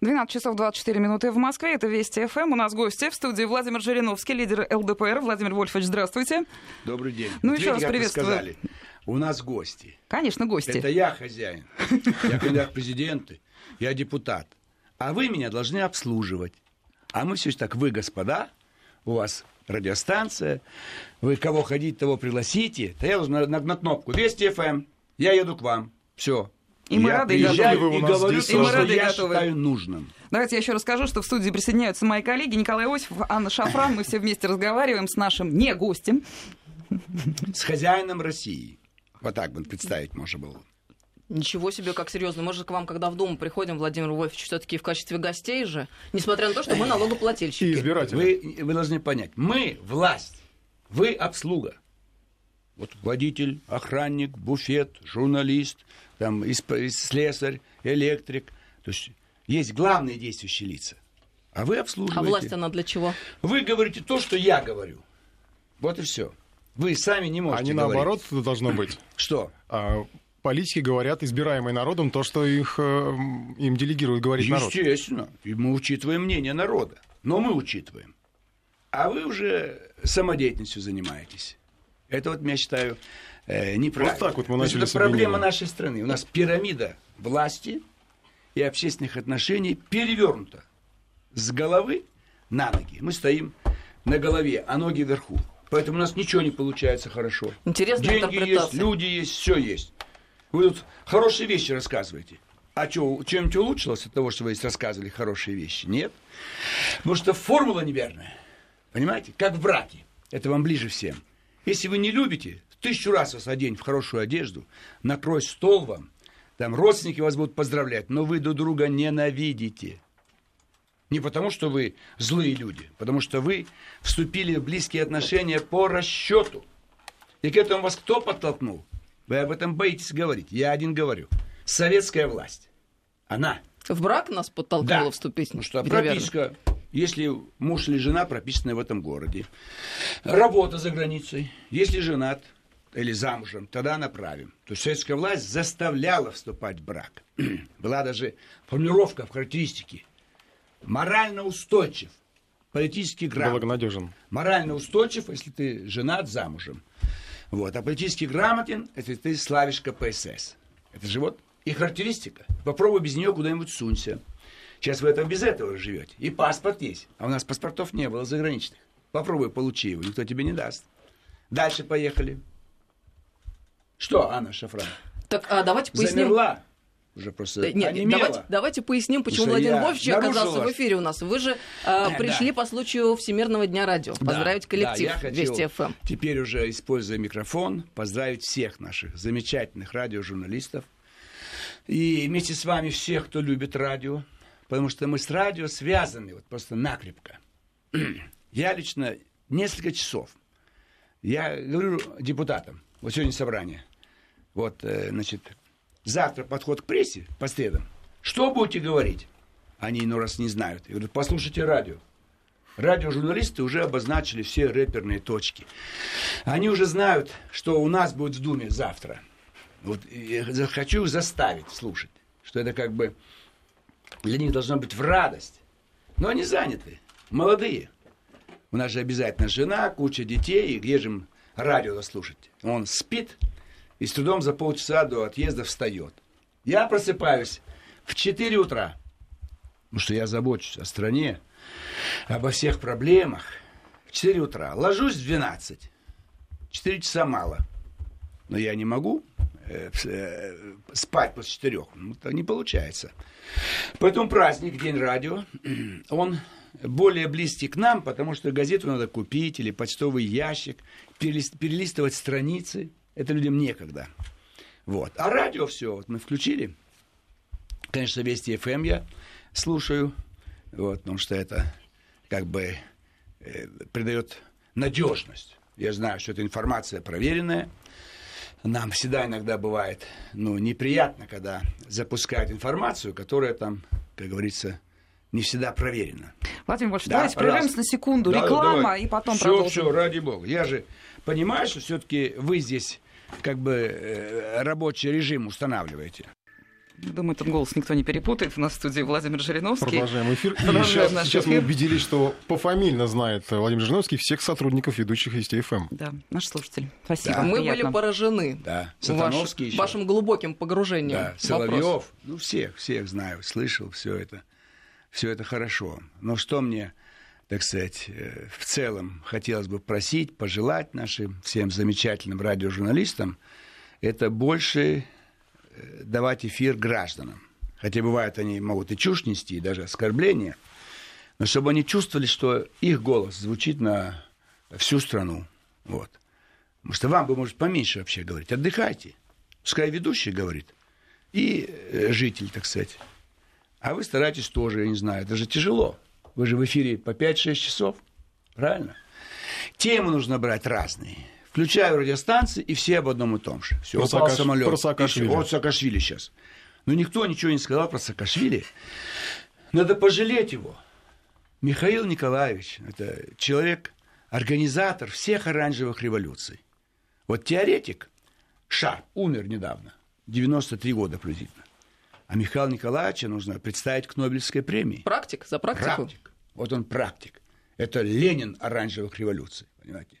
12 часов 24 минуты в Москве. Это Вести ФМ. У нас гости в студии Владимир Жириновский, лидер ЛДПР. Владимир Вольфович, здравствуйте. Добрый день. Ну, еще раз приветствую. сказали, у нас гости. Конечно, гости. Это я хозяин. Я кандидат президенты. Я депутат. А вы меня должны обслуживать. А мы все так, вы, господа, у вас радиостанция, вы кого ходить, того пригласите. То я на, на- на кнопку Вести ФМ, я еду к вам. Все. И мы рады, и готовы. и говорю здесь И мы рады, и я готовы. считаю нужным. Давайте я еще расскажу, что в студии присоединяются мои коллеги Николай Иосифов, Анна Шафран. Мы все вместе разговариваем с нашим не гостем. С хозяином России. Вот так бы представить можно было. Ничего себе, как серьезно. Мы же к вам, когда в Думу приходим, Владимир Вольфович, все-таки в качестве гостей же, несмотря на то, что мы И налогоплательщики. избиратели. Вы, вы должны понять, мы власть, вы обслуга. Вот водитель, охранник, буфет, журналист, там, слесарь, электрик. То есть есть главные действующие лица. А вы А обслуживаете. власть она для чего? Вы говорите то, что я говорю. Вот и все. Вы сами не можете Они говорить. наоборот должно быть. Что? А, политики говорят, избираемые народом, то, что их, э, им делегирует говорить народ. Естественно. И мы учитываем мнение народа. Но мы учитываем. А вы уже самодеятельностью занимаетесь. Это вот, я считаю, э, неправильно. Вот так вот мы начали Это проблема нашей страны. У нас пирамида власти и общественных отношений перевернута с головы на ноги. Мы стоим на голове, а ноги вверху. Поэтому у нас ничего не получается хорошо. Интересная Деньги есть, люди есть, все есть. Вы тут хорошие вещи рассказываете. А что, чем-нибудь улучшилось от того, что вы здесь рассказывали хорошие вещи? Нет. Потому что формула неверная. Понимаете? Как в браке. Это вам ближе всем. Если вы не любите, тысячу раз вас одень в хорошую одежду, накрой стол вам, там родственники вас будут поздравлять, но вы друг друга ненавидите. Не потому, что вы злые люди, потому что вы вступили в близкие отношения по расчету. И к этому вас кто подтолкнул? Вы об этом боитесь говорить. Я один говорю. Советская власть. Она. В брак нас подтолкнуло Да. вступить? Ну что, прописка. Если муж или жена прописаны в этом городе. Работа за границей. Если женат или замужем, тогда направим. То есть советская власть заставляла вступать в брак. Была даже формулировка в характеристике. Морально устойчив, политически грамотный. Благонадежен. Морально устойчив, если ты женат замужем. Вот. А политически грамотен, если ты славишь КПСС. Это же вот и характеристика. Попробуй без нее куда-нибудь сунься. Сейчас вы этом без этого живете. И паспорт есть. А у нас паспортов не было заграничных. Попробуй получи его, никто тебе не даст. Дальше поехали. Что, Анна Шафран? Так, а давайте поясним. Замерла? Уже просто Да, Нет, давайте, давайте поясним, почему Слушай, Владимир нарушил оказался в вас. эфире у нас. Вы же э, Да, пришли да. по случаю Всемирного дня радио. Да, Поздравить коллектив да, я Вести ФМ. Теперь уже, используя микрофон, поздравить всех наших замечательных радиожурналистов. И вместе с вами всех, кто любит радио. Потому что мы с радио связаны вот просто накрепко. Я лично несколько часов. Я говорю депутатам, вот сегодня собрание. Вот, э, значит, завтра подход к прессе по средам. Что будете говорить? Они иной раз не знают. Я говорю, послушайте радио. Радиожурналисты уже обозначили все рэперные точки. Они уже знают, что у нас будет в Думе завтра. Вот я хочу заставить слушать, что это как бы для них должно быть в радость. Но они заняты, молодые. У нас же обязательно жена, куча детей, и где же им радио слушать? Он спит и с трудом за полчаса до отъезда встает. Я просыпаюсь в 4 утра, потому что я забочусь о стране, обо всех проблемах. В 4 утра. Ложусь в 12. 4 часа мало. Но я не могу спать после 4. Ну, так не получается. Поэтому праздник, День радио, он более близкий к нам, потому что газету надо купить или почтовый ящик, перелист- перелистывать страницы. Это людям некогда. Вот. А радио все, вот мы включили. Конечно, Вести ФМ я слушаю, вот, потому что это как бы э, придает надежность. Я знаю, что эта информация проверенная. Нам всегда иногда бывает ну, неприятно, когда запускают информацию, которая там, как говорится, не всегда проверена. Владимир Вольфович, Да, давайте пожалуйста. прервемся на секунду. Да, Реклама, давай. и потом всё, продолжим. Все, ради бога. Я же понимаю, что все-таки вы здесь как бы э, рабочий режим устанавливаете. Думаю, этот голос никто не перепутает. У нас в студии Владимир Жириновский. Продолжаем эфир. И Продолжаем сейчас, наш сейчас мы эфир. убедились, что пофамильно знает Владимир Жириновский всех сотрудников ведущих Вести ФМ. Да, наш слушатель. Спасибо. Да. Мы приятно. были поражены Да, ваш- вашим глубоким погружением Да. Соловьев, ну всех, всех знаю, слышал все это. Все это хорошо. Но что мне, так сказать, э, в целом хотелось бы просить, пожелать нашим всем замечательным радиожурналистам, это больше давать эфир гражданам. Хотя бывает, они могут и чушь нести, и даже оскорбления, но чтобы они чувствовали, что их голос звучит на всю страну. Вот. Потому что вам бы, может, поменьше вообще говорить. Отдыхайте. Пускай ведущий говорит. И э, житель, так сказать. А вы старайтесь тоже, я не знаю, это же тяжело. Вы же в эфире по 5-6 часов. Правильно? Темы нужно брать разные. Включаю радиостанции, и все об одном и том же. Все, Про упал Саакаш- самолет. про Саакашвили. Вот Саакашвили сейчас. Но никто ничего не сказал про Саакашвили. Надо пожалеть его. Михаил Николаевич – это человек, организатор всех оранжевых революций. Вот теоретик Шарп умер недавно, 93 года приблизительно. А Михаила Николаевича нужно представить к Нобелевской премии. Практик за практику. Практик. Вот он практик. Это Ленин оранжевых революций, понимаете?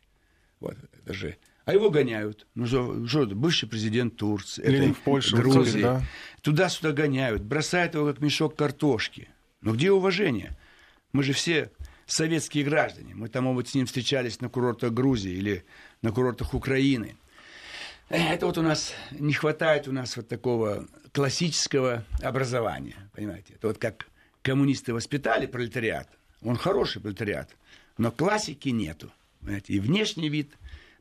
Вот, это же... А его гоняют. Ну, что, что это, бывший президент Турции, Ленин этой в Польше, Грузии. да. Туда-сюда гоняют, бросают его как мешок картошки. Но где уважение? Мы же все советские граждане. Мы там, может быть, с ним встречались на курортах Грузии или на курортах Украины. Э, Это вот у нас не хватает у нас вот такого классического образования, понимаете? Это вот как коммунисты воспитали пролетариат, он хороший пролетариат, но классики нету, понимаете? И внешний вид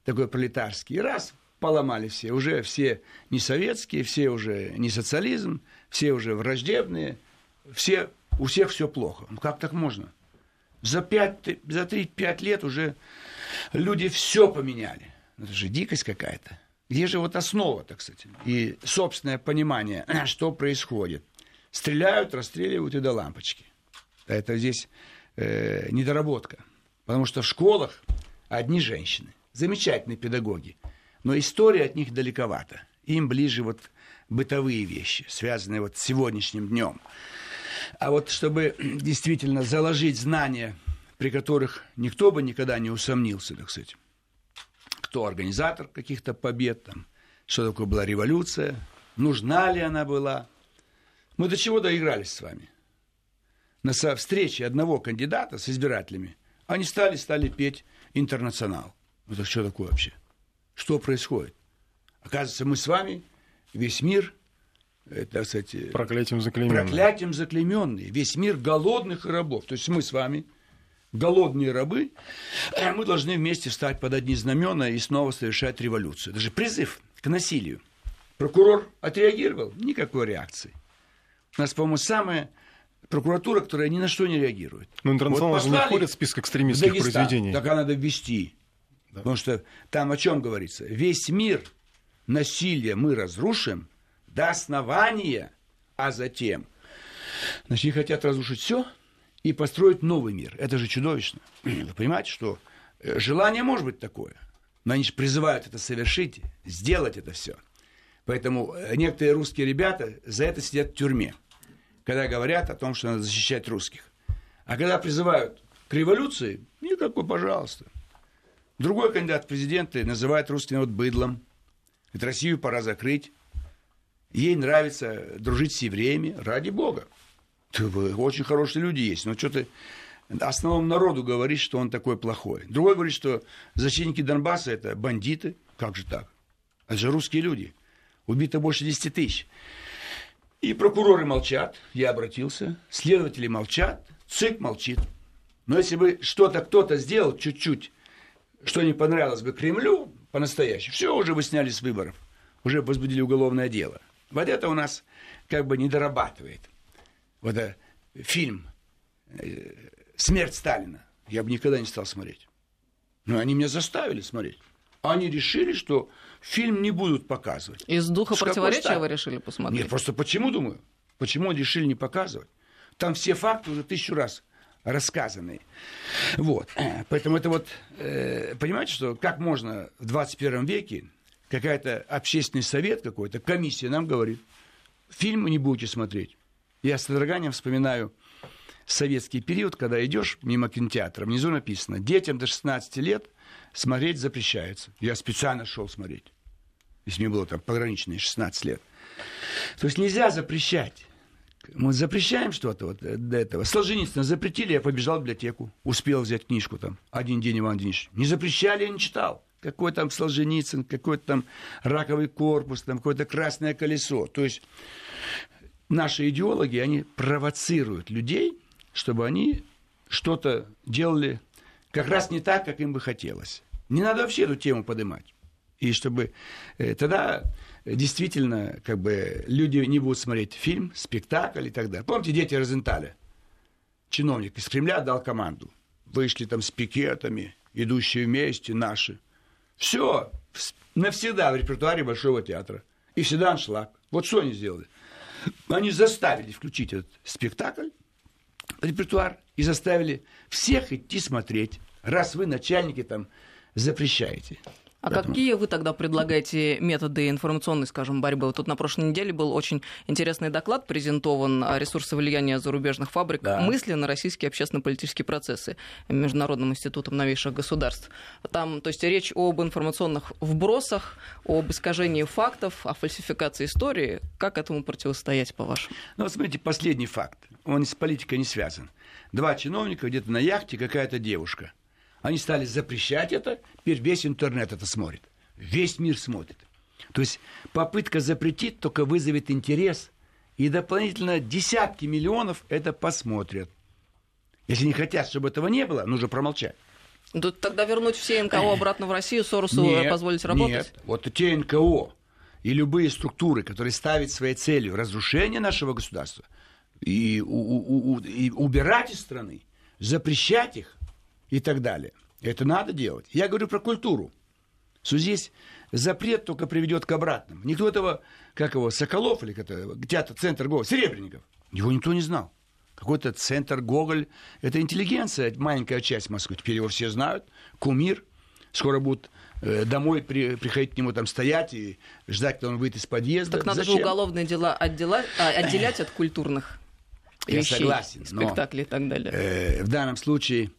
такой пролетарский, и раз поломали все, уже все не советские, все уже не социализм, все уже враждебные, все, у всех все плохо. Ну как так можно? За, пять, за 3-5 лет уже люди все поменяли. Это же дикость какая-то. Где же вот основа, так сказать, и собственное понимание, что происходит? Стреляют, расстреливают и до лампочки. Это здесь э, недоработка. Потому что в школах одни женщины, замечательные педагоги, но история от них далековато. Им ближе вот бытовые вещи, связанные вот с сегодняшним днем. А вот чтобы действительно заложить знания, при которых никто бы никогда не усомнился, так сказать, кто организатор каких-то побед, там, что такое была революция, нужна ли она была. Мы до чего доигрались с вами? На встрече одного кандидата с избирателями они стали, стали петь «Интернационал». Это что такое вообще? Что происходит? Оказывается, мы с вами, весь мир, э, так сказать, э, Проклятием заклейменный. проклятием заклейменные. Весь мир голодных и рабов. То есть мы с вами, голодные рабы, э, мы должны вместе встать под одни знамена и снова совершать революцию. Это же призыв к насилию. Прокурор отреагировал? Никакой реакции. У нас, по-моему, самая прокуратура, которая ни на что не реагирует. Но интернационал Вот же не входит в список экстремистских Дагестан. произведений. Так надо ввести. Потому что там о чем говорится? Весь мир насилие мы разрушим до основания, а затем. Значит, они хотят разрушить все и построить новый мир. Это же чудовищно. Вы понимаете, что э, желание может быть такое, но они же призывают это совершить, сделать это все. Поэтому э, некоторые русские ребята за это сидят в тюрьме, когда говорят о том, что надо защищать русских. А когда призывают к революции, никакой, пожалуйста. Другой кандидат в президенты называет русский народ быдлом. Говорит, Россию пора закрыть. Ей нравится дружить с евреями. Ради бога. Ты, Очень хорошие люди есть. Но что ты основному народу говоришь, что он такой плохой. Другой говорит, что защитники Донбасса – это бандиты. Как же так? Это же русские люди. Убито больше 10 тысяч. И прокуроры молчат, я обратился, следователи молчат, ЦИК молчит. Но если бы что-то кто-то сделал чуть-чуть, что не понравилось бы Кремлю по-настоящему, все, уже бы сняли с выборов, уже возбудили уголовное дело. Вот это у нас как бы не дорабатывает. Вот э, фильм э, «Смерть Сталина» я бы никогда не стал смотреть. Но они меня заставили смотреть. Они решили, что фильм не будут показывать. Из духа С противоречия вы решили посмотреть? Нет, просто почему, думаю? Почему решили не показывать? Там все факты уже тысячу раз рассказанные. Вот. Поэтому это вот, э, понимаете, что как можно в 21 веке какая-то общественный совет какой-то, комиссия нам говорит, фильм не будете смотреть. Я с содроганием вспоминаю советский период, когда идешь мимо кинотеатра, внизу написано, детям до 16 лет смотреть запрещается. Я специально шел смотреть. Если мне было там пограничные 16 лет. То есть нельзя запрещать. Мы запрещаем что-то вот до этого. Солженицына запретили, я побежал в библиотеку. Успел взять книжку там. Один день Иван Денисович. Не запрещали, я не читал. Какой там Солженицын, какой-то там раковый корпус, там какое-то красное колесо. То есть наши идеологи, они провоцируют людей, чтобы они что-то делали как раз не так, как им бы хотелось. Не надо вообще эту тему поднимать. И чтобы э, тогда действительно как бы люди не будут смотреть фильм, спектакль и так далее. Помните «Дети Розенталя»? Чиновник из Кремля дал команду. Вышли там с пикетами, идущие вместе наши. Все, навсегда в репертуаре Большого театра. И всегда аншлаг. Вот что они сделали? Они заставили включить этот спектакль, репертуар, и заставили всех идти смотреть, раз вы, начальники, там, запрещаете. А Поэтому... какие вы тогда предлагаете методы информационной, скажем, борьбы? Вот тут на прошлой неделе был очень интересный доклад презентован о ресурсы влияния зарубежных фабрик да. мысли на российские общественно-политические процессы Международным институтом новейших государств. Там, то есть речь об информационных вбросах, об искажении фактов, о фальсификации истории. Как этому противостоять, по-вашему? Ну, вот смотрите, последний факт. Он с политикой не связан. Два чиновника где-то на яхте, какая-то девушка – они стали запрещать это, теперь весь интернет это смотрит. Весь мир смотрит. То есть попытка запретить только вызовет интерес, и дополнительно десятки миллионов это посмотрят. Если не хотят, чтобы этого не было, нужно промолчать. Да, тогда вернуть все НКО обратно в Россию, Соросу нет, позволить работать? Нет, вот те НКО и любые структуры, которые ставят своей целью разрушение нашего государства и, у, у, у, и убирать из страны, запрещать их, и так далее. Это надо делать. Я говорю про культуру. Что здесь запрет только приведет к обратному. Никто этого, как его, Соколов или театр, центр Гоголь, Серебренников, его никто не знал. Какой-то центр Гоголь, это интеллигенция, маленькая часть Москвы. Теперь его все знают. Кумир. Скоро будут э, домой при, приходить к нему там стоять и ждать, когда он выйдет из подъезда. Так надо Зачем? же уголовные дела отдела, а, отделять от культурных Я вещей, согласен, спектаклей и так далее. Э, в данном случае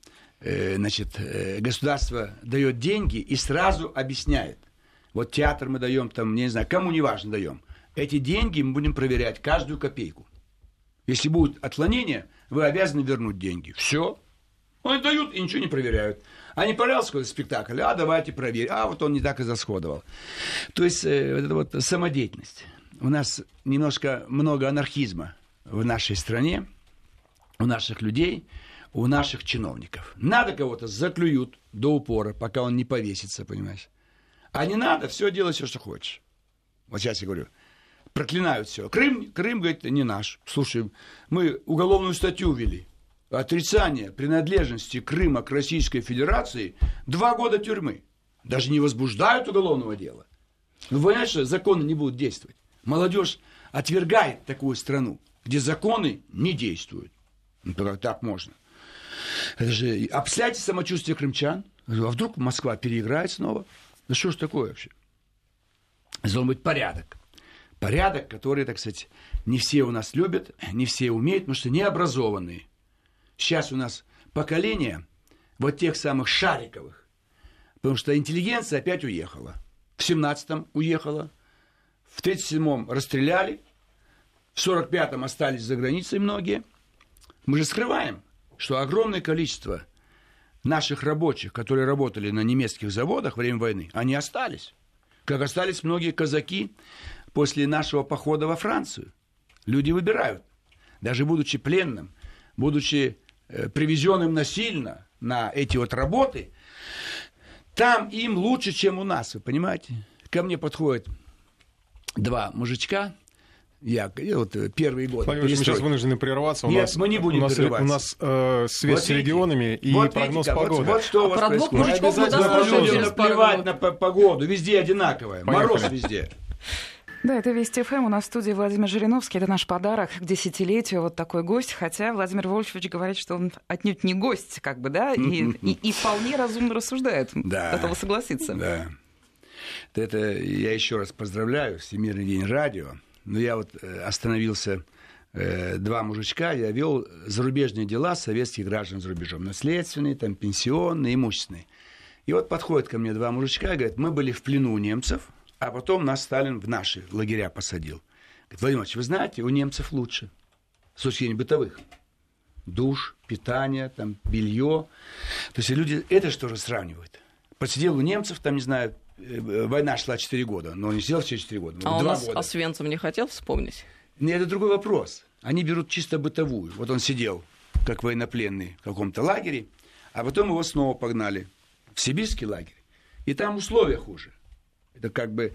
значит, э, государство дает деньги и сразу объясняет. Вот театр мы даем, там, не знаю, кому не важно даем. Эти деньги мы будем проверять каждую копейку. Если будет отклонение, вы обязаны вернуть деньги. Все. Они дают и ничего не проверяют. А не какой-то спектакль, а давайте проверим. А вот он не так и засходовал. То есть э, вот это вот самодеятельность. У нас немножко много анархизма в нашей стране, у наших людей – у наших чиновников. Надо кого-то заклюют до упора, пока он не повесится, понимаешь? А не надо, все делай все, что хочешь. Вот сейчас я говорю, проклинают все. Крым, Крым, говорит, не наш. Слушай, мы уголовную статью ввели. Отрицание принадлежности Крыма к Российской Федерации два года тюрьмы. Даже не возбуждают уголовного дела. Ну, понимаешь, законы не будут действовать. Молодежь отвергает такую страну, где законы не действуют. Ну, так можно? Это же обсляйте самочувствие крымчан. А вдруг Москва переиграет снова? Да что ж такое вообще? Должен быть порядок. Порядок, который, так сказать, не все у нас любят, не все умеют, потому что необразованные. Сейчас у нас поколение вот тех самых шариковых. Потому что интеллигенция опять уехала. В 17-м уехала. В 37-м расстреляли. В 45-м остались за границей многие. Мы же скрываем что огромное количество наших рабочих, которые работали на немецких заводах во время войны, они остались. Как остались многие казаки после нашего похода во Францию. Люди выбирают. Даже будучи пленным, будучи э, привезенным насильно на эти вот работы, там им лучше, чем у нас, вы понимаете? Ко мне подходят два мужичка, я, вот первые годы. Владимир мы сейчас вынуждены прерваться. У Нет, нас, мы не будем у нас, прерываться. У нас э, связь вот с регионами и вот прогноз видите, погоды. Вот, вот что а у вас происходит. Обязательно людям наплевать на погоду. Везде одинаковая. Поехали. Мороз везде. Да, это Вести ФМ. У нас в студии Владимир Жириновский. Это наш подарок к десятилетию. Вот такой гость. Хотя Владимир Вольфович говорит, что он отнюдь не гость, как бы, да, и, и, и вполне разумно рассуждает. Да. Готова согласиться. Да. Это я еще раз поздравляю Всемирный день радио но я вот э, остановился э, два мужичка, я вел зарубежные дела советских граждан за рубежом. Наследственные, там, пенсионные, имущественные. И вот подходят ко мне два мужичка и говорят, мы были в плену у немцев, а потом нас Сталин в наши лагеря посадил. Говорит, Владимир Ильич, вы знаете, у немцев лучше. С точки бытовых. Душ, питание, там, белье. То есть люди это же сравнивают. Посидел у немцев, там, не знаю, война шла 4 года, но не сидел все 4 года. А у нас года. Освенцим не хотел вспомнить? Нет, это другой вопрос. Они берут чисто бытовую. Вот он сидел, как военнопленный в каком-то лагере, а потом его снова погнали в сибирский лагерь. И там условия хуже. Это как бы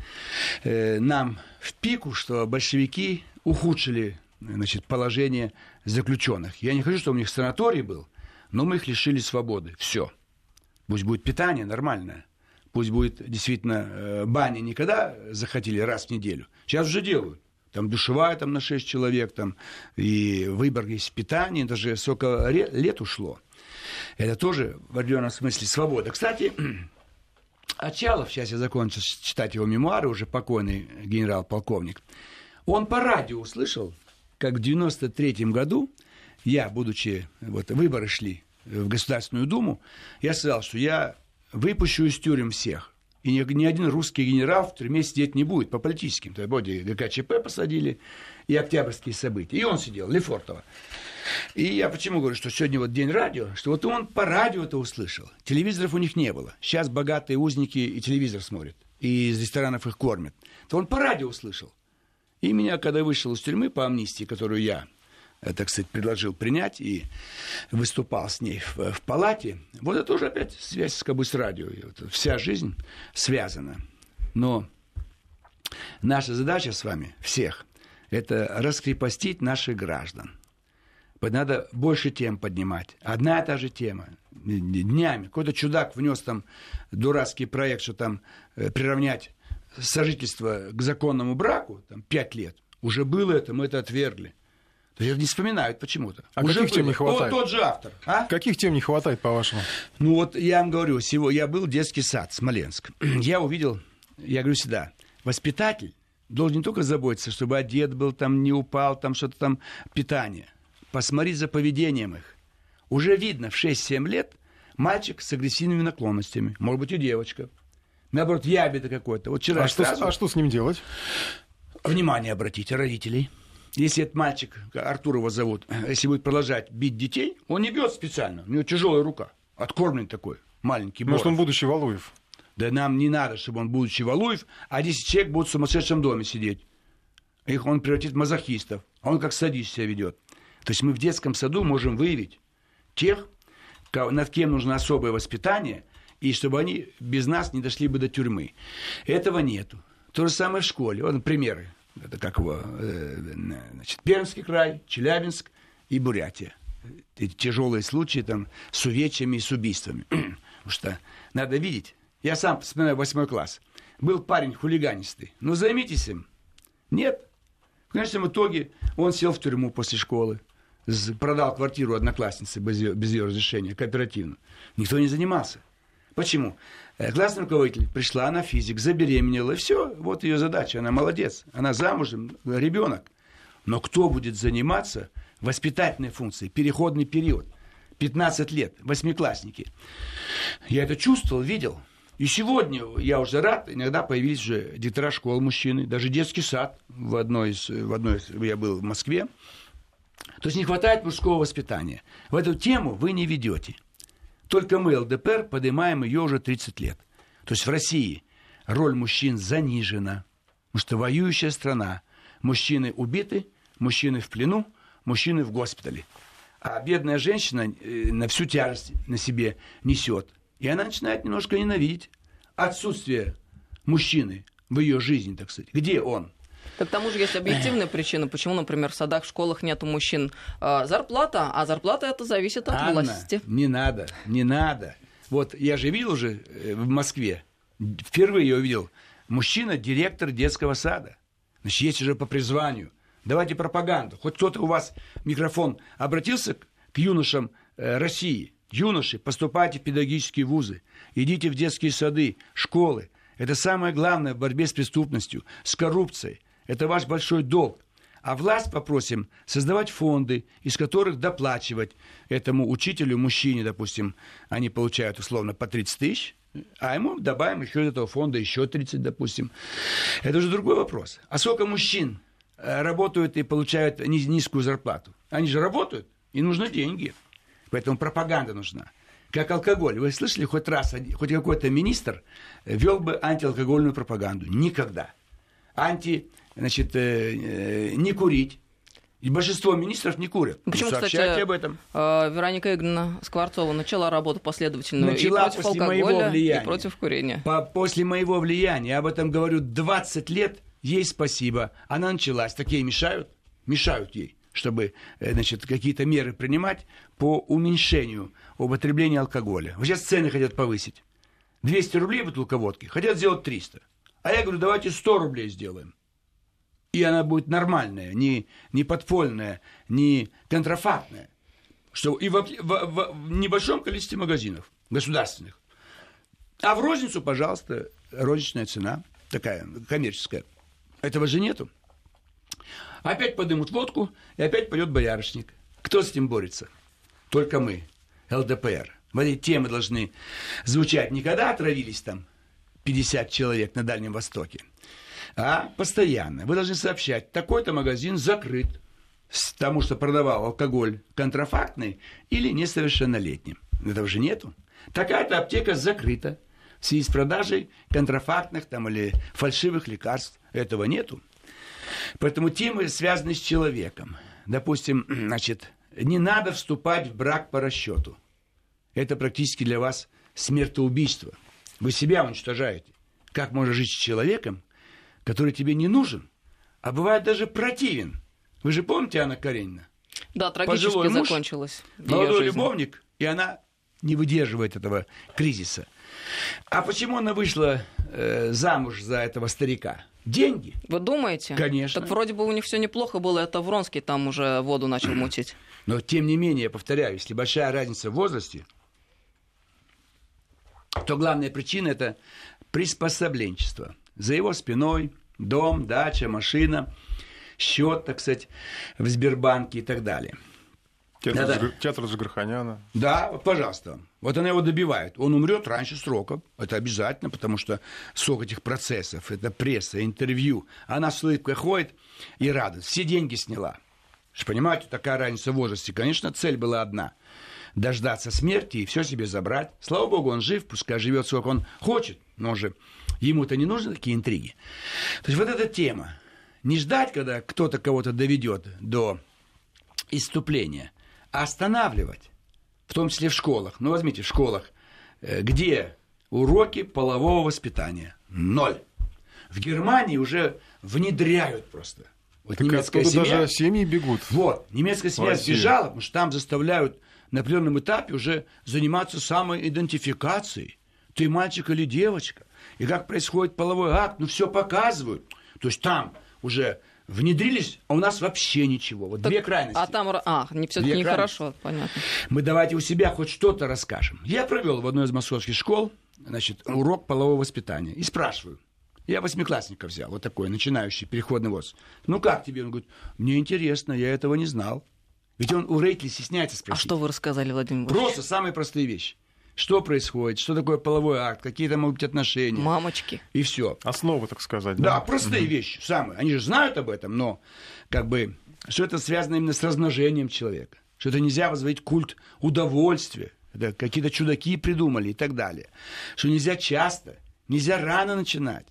э, нам в пику, что большевики ухудшили значит, положение заключенных. Я не хочу, чтобы у них санаторий был, но мы их лишили свободы. Все. Пусть будет питание нормальное. Пусть будет действительно э, баня никогда захотели раз в неделю. Сейчас уже делают. Там душевая там, на 6 человек, там, и выбор есть питание. Это же сколько лет ушло. Это тоже в определенном смысле свобода. Кстати, Очалов, сейчас я закончил читать его мемуары, уже покойный генерал-полковник, он по радио услышал, как в 93 году я, будучи, вот выборы шли в Государственную Думу, я сказал, что я выпущу из тюрем всех. И ни, ни один русский генерал в тюрьме сидеть не будет по политическим. То есть, вроде ГКЧП посадили и октябрьские события. И он сидел, Лефортово. И я почему говорю, что сегодня вот день радио, что вот он по радио это услышал. Телевизоров у них не было. Сейчас богатые узники и телевизор смотрят. И из ресторанов их кормят. То он по радио услышал. И меня, когда вышел из тюрьмы по амнистии, которую я, так сказать, предложил принять и выступал с ней в, в палате, вот это уже опять связь как бы, с радио. Вот вся жизнь связана. Но наша задача с вами, всех, это раскрепостить наших граждан – надо больше тем поднимать. Одна и та же тема. Днями. Какой-то чудак внес там дурацкий проект, что там э, приравнять сожительство к законному браку, там, пять лет. Уже было это, мы это отвергли. То есть не вспоминают почему-то. А Уже каких было. тем не хватает? Вот тот же автор. А? Каких тем не хватает, по-вашему? Ну вот я вам говорю, всего, я был в детский сад, Смоленск. Я увидел, я говорю всегда, воспитатель должен не только заботиться, чтобы одет был, там не упал, там что-то там, питание – посмотри за поведением их. Уже видно в 6-7 лет мальчик с агрессивными наклонностями. Может быть, и девочка. Наоборот, ябеда какой-то. Вот вчера а, сразу... что, а что с ним делать? Внимание обратите родителей. Если этот мальчик, Артур его зовут, если будет продолжать бить детей, он не бьет специально. У него тяжелая рука. Откормленный такой, маленький. Может, он будущий Валуев? Да нам не надо, чтобы он будущий Валуев, а 10 человек будут в сумасшедшем доме сидеть. Их он превратит в мазохистов. А он как садист себя ведет. То есть мы в детском саду можем выявить тех, над кем нужно особое воспитание, и чтобы они без нас не дошли бы до тюрьмы. Этого нету. То же самое в школе. Вот примеры. Это как его, э, значит, Пермский край, Челябинск и Бурятия. Эти тяжелые случаи там с увечьями и с убийствами. Потому что надо видеть. Я сам вспоминаю восьмой класс. Был парень хулиганистый. Ну, займитесь им. Нет. В конечном итоге он сел в тюрьму после школы продал квартиру однокласснице без ее, без ее разрешения, кооперативно. Никто не занимался. Почему? Э, классный руководитель пришла, она физик, забеременела, и все, вот ее задача, она молодец, она замужем, ребенок. Но кто будет заниматься воспитательной функцией, переходный период, 15 лет, восьмиклассники? Я это чувствовал, видел. И сегодня я уже рад, иногда появились уже директора школ мужчины, даже детский сад в одной из, в одной из, я был в Москве, то есть не хватает мужского воспитания. В эту тему вы не ведете. Только мы, ЛДПР, поднимаем ее уже 30 лет. То есть в России роль мужчин занижена, потому что воюющая страна. Мужчины убиты, мужчины в плену, мужчины в госпитале. А бедная женщина э, на всю тяжесть на себе несет. И она начинает немножко ненавидеть отсутствие мужчины в ее жизни, так сказать. Где он? К тому же есть объективная причина, почему, например, в садах, в школах нету мужчин. А, зарплата, а зарплата это зависит от Анна, власти. не надо, не надо. Вот я же видел уже э, в Москве, впервые я увидел, мужчина, директор детского сада. Значит, есть уже по призванию. Давайте пропаганду. Хоть кто-то у вас микрофон обратился к юношам э, России. Юноши, поступайте в педагогические вузы, идите в детские сады, школы. Это самое главное в борьбе с преступностью, с коррупцией – Это ваш большой долг. А власть попросим создавать фонды, из которых доплачивать этому учителю, мужчине, допустим, они получают условно по 30 тысяч, а ему добавим еще из этого фонда еще 30, допустим. Это уже другой вопрос. А сколько мужчин э, работают и получают низкую зарплату? Они же работают, и нужны деньги. Поэтому пропаганда нужна. Как алкоголь. Вы слышали хоть раз, хоть какой-то министр вел бы антиалкогольную пропаганду? Никогда. Анти значит, э, э, не курить. И большинство министров не курят. Ну, почему, кстати, об этом. Э, Вероника Игнатьевна Скворцова начала работу последовательную начала и против после алкоголя, моего влияния. и против курения. По, после моего влияния, я об этом говорю 20 лет, ей спасибо. Она началась. Такие мешают? Мешают ей чтобы значит, какие-то меры принимать по уменьшению употребления алкоголя. Вот сейчас цены хотят повысить. 200 рублей бутылка водки, хотят сделать 300. А я говорю, давайте 100 рублей сделаем и она будет нормальная, не, не подпольная, не контрафактная. Что и в, в, в, в небольшом количестве магазинов государственных. А в розницу, пожалуйста, розничная цена, такая коммерческая. Этого же нету. Опять подымут водку, и опять пойдет боярышник. Кто с этим борется? Только мы, ЛДПР. Вот эти темы должны звучать. Никогда отравились там 50 человек на Дальнем Востоке а постоянно. Вы должны сообщать, такой-то магазин закрыт, потому что продавал алкоголь контрафактный или несовершеннолетним. Этого же нету. Такая-то аптека закрыта в связи с продажей контрафактных там, или фальшивых лекарств. Этого нету. Поэтому темы связаны с человеком. Допустим, значит, не надо вступать в брак по расчету. Это практически для вас смертоубийство. Вы себя уничтожаете. Как можно жить с человеком, который тебе не нужен, а бывает даже противен. Вы же помните Анна Каренина? Да, трагически Пожилой муж, закончилось. Молодой любовник, и она не выдерживает этого кризиса. А почему она вышла э, замуж за этого старика? Деньги. Вы думаете? Конечно. Так вроде бы у них все неплохо было, это Вронский там уже воду начал мутить. Но тем не менее, повторяю, если большая разница в возрасте, то главная причина это приспособленчество. За его спиной дом, дача, машина, счет, так сказать, в Сбербанке и так далее. Театр, да, Жиг... Театр Жигарханяна. Да, вот, пожалуйста. Вот она его добивает. Он умрет раньше срока. Это обязательно, потому что срок этих процессов, это пресса, интервью. Она с улыбкой ходит и радует. Все деньги сняла. Понимаете, такая разница в возрасте. Конечно, цель была одна – дождаться смерти и все себе забрать. Слава богу, он жив, пускай живет сколько он хочет, но же Ему-то не нужны такие интриги. То есть вот эта тема. Не ждать, когда кто-то кого-то доведет до иступления, а останавливать. В том числе в школах. Ну, возьмите, в школах, э, где уроки полового воспитания? Ноль. В Германии уже внедряют просто. Вот так немецкая семья, даже семьи бегут. Вот, немецкая семья сбежала, потому что там заставляют на определенном этапе уже заниматься самоидентификацией. Ты мальчик или девочка и как происходит половой акт, ну все показывают. То есть там уже внедрились, а у нас вообще ничего. Вот так, две крайности. А там, а, не все-таки нехорошо, понятно. Мы давайте у себя хоть что-то расскажем. Я провел в одной из московских школ, значит, урок полового воспитания и спрашиваю. Я восьмиклассника взял, вот такой, начинающий, переходный возраст. Ну как тебе? Он говорит, мне интересно, я этого не знал. Ведь он у Рейтли стесняется спросить. А что вы рассказали, Владимир Владимирович? Просто самые простые вещи что происходит, что такое половой акт, какие там могут быть отношения. Мамочки. И все. Основы, так сказать. Да, да простые угу. вещи, самые. Они же знают об этом, но как бы, что это связано именно с размножением человека. Что это нельзя возводить культ удовольствия. Это какие-то чудаки придумали и так далее. Что нельзя часто, нельзя рано начинать.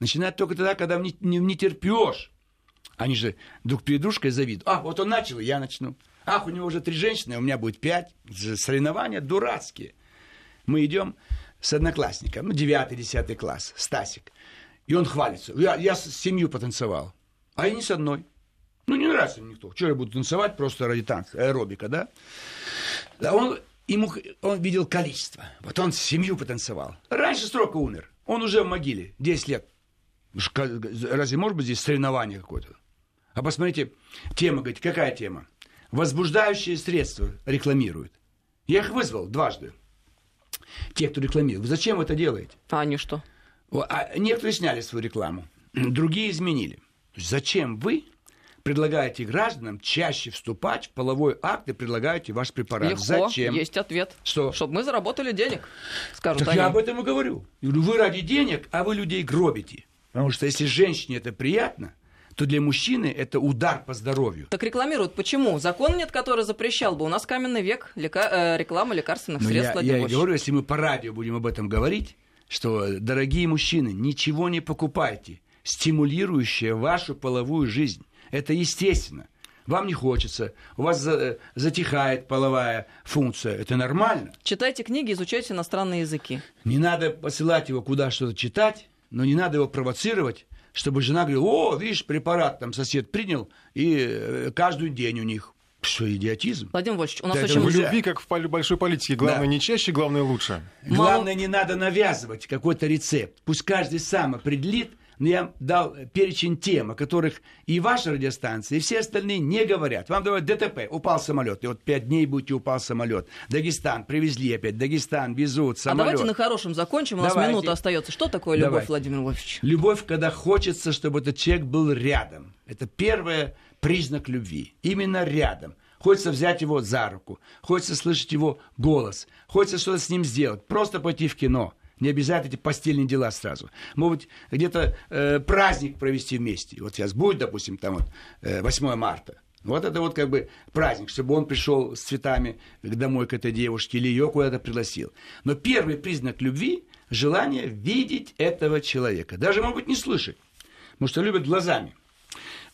Начинать только тогда, когда не, не, не терпешь. Они же друг перед дружкой завидуют. А, вот он начал, я начну. Ах, у него уже три женщины, у меня будет пять. Соревнования дурацкие мы идем с одноклассником, ну, 9-10 класс, Стасик. И он хвалится. Я, я с семью потанцевал. А я не с одной. Ну, не нравится мне никто. Что я буду танцевать просто ради танца, аэробика, да? Да он, ему, он видел количество. Вот он с семью потанцевал. Раньше срока умер. Он уже в могиле, 10 лет. Разве может быть здесь соревнование какое-то? А посмотрите, тема, говорит, какая тема? Возбуждающие средства рекламируют. Я их вызвал дважды те, кто рекламирует. Зачем вы это делаете? А они что? А некоторые сняли свою рекламу, другие изменили. Зачем вы предлагаете гражданам чаще вступать в половой акт и предлагаете ваш препарат. Легко, Зачем? есть ответ. Что? Чтобы мы заработали денег, скажут так они. я об этом и говорю. Я говорю, вы ради денег, а вы людей гробите. Потому что если женщине это приятно, то для мужчины это удар по здоровью. Так рекламируют. Почему? Закон нет, который запрещал бы. У нас каменный век, лека... э, реклама лекарственных Но средств. я, я и говорю, если мы по радио будем об этом говорить, что, дорогие мужчины, ничего не покупайте, стимулирующее вашу половую жизнь. Это естественно. Вам не хочется, у вас за, затихает половая функция. Это нормально. Читайте книги, изучайте иностранные языки. Не надо посылать его куда что-то читать, но не надо его провоцировать, чтобы жена говорила, о, видишь, препарат там сосед принял, и каждый день у них. Что, идиотизм? Владимир Вольфович, у нас Да, очень... В любви, как в большой политике, главное Да. не чаще, главное лучше. Главное, не надо навязывать какой-то рецепт. Пусть каждый сам определит. Но я дал перечень тем, о которых и ваша радиостанция, и все остальные не говорят. Вам давай ДТП, упал самолет, и вот пять дней будете упал самолет. Дагестан, привезли опять, Дагестан, везут А самолет. давайте на хорошем закончим, у нас Давайте. минута остается. Что такое любовь, Давайте. Владимир Вольфович? Любовь, когда хочется, чтобы этот человек был рядом. Это первый признак любви. Именно рядом. Хочется взять его за руку, хочется слышать его голос, хочется что-то с ним сделать, просто пойти в кино. Не обязательно эти постельные дела сразу. Может быть, где-то э, праздник провести вместе. Вот сейчас будет, допустим, там вот э, 8 марта. Вот это вот как бы праздник, чтобы он пришел с цветами домой к этой девушке или ее куда-то пригласил. Но первый признак любви – желание видеть этого человека. Даже, может быть, не слышать. Потому что любят глазами.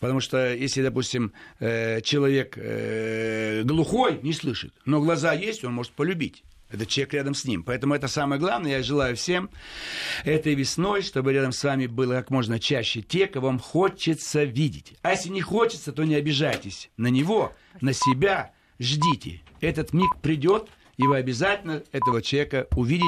Потому что если, допустим, э, человек э, глухой, не слышит, но глаза есть, он может полюбить. Это человек рядом с ним. Поэтому это самое главное. Я желаю всем этой весной, чтобы рядом с вами было как можно чаще те, кого вам хочется видеть. А если не хочется, то не обижайтесь на него, на себя. Ждите. Этот миг придет, и вы обязательно этого человека увидите.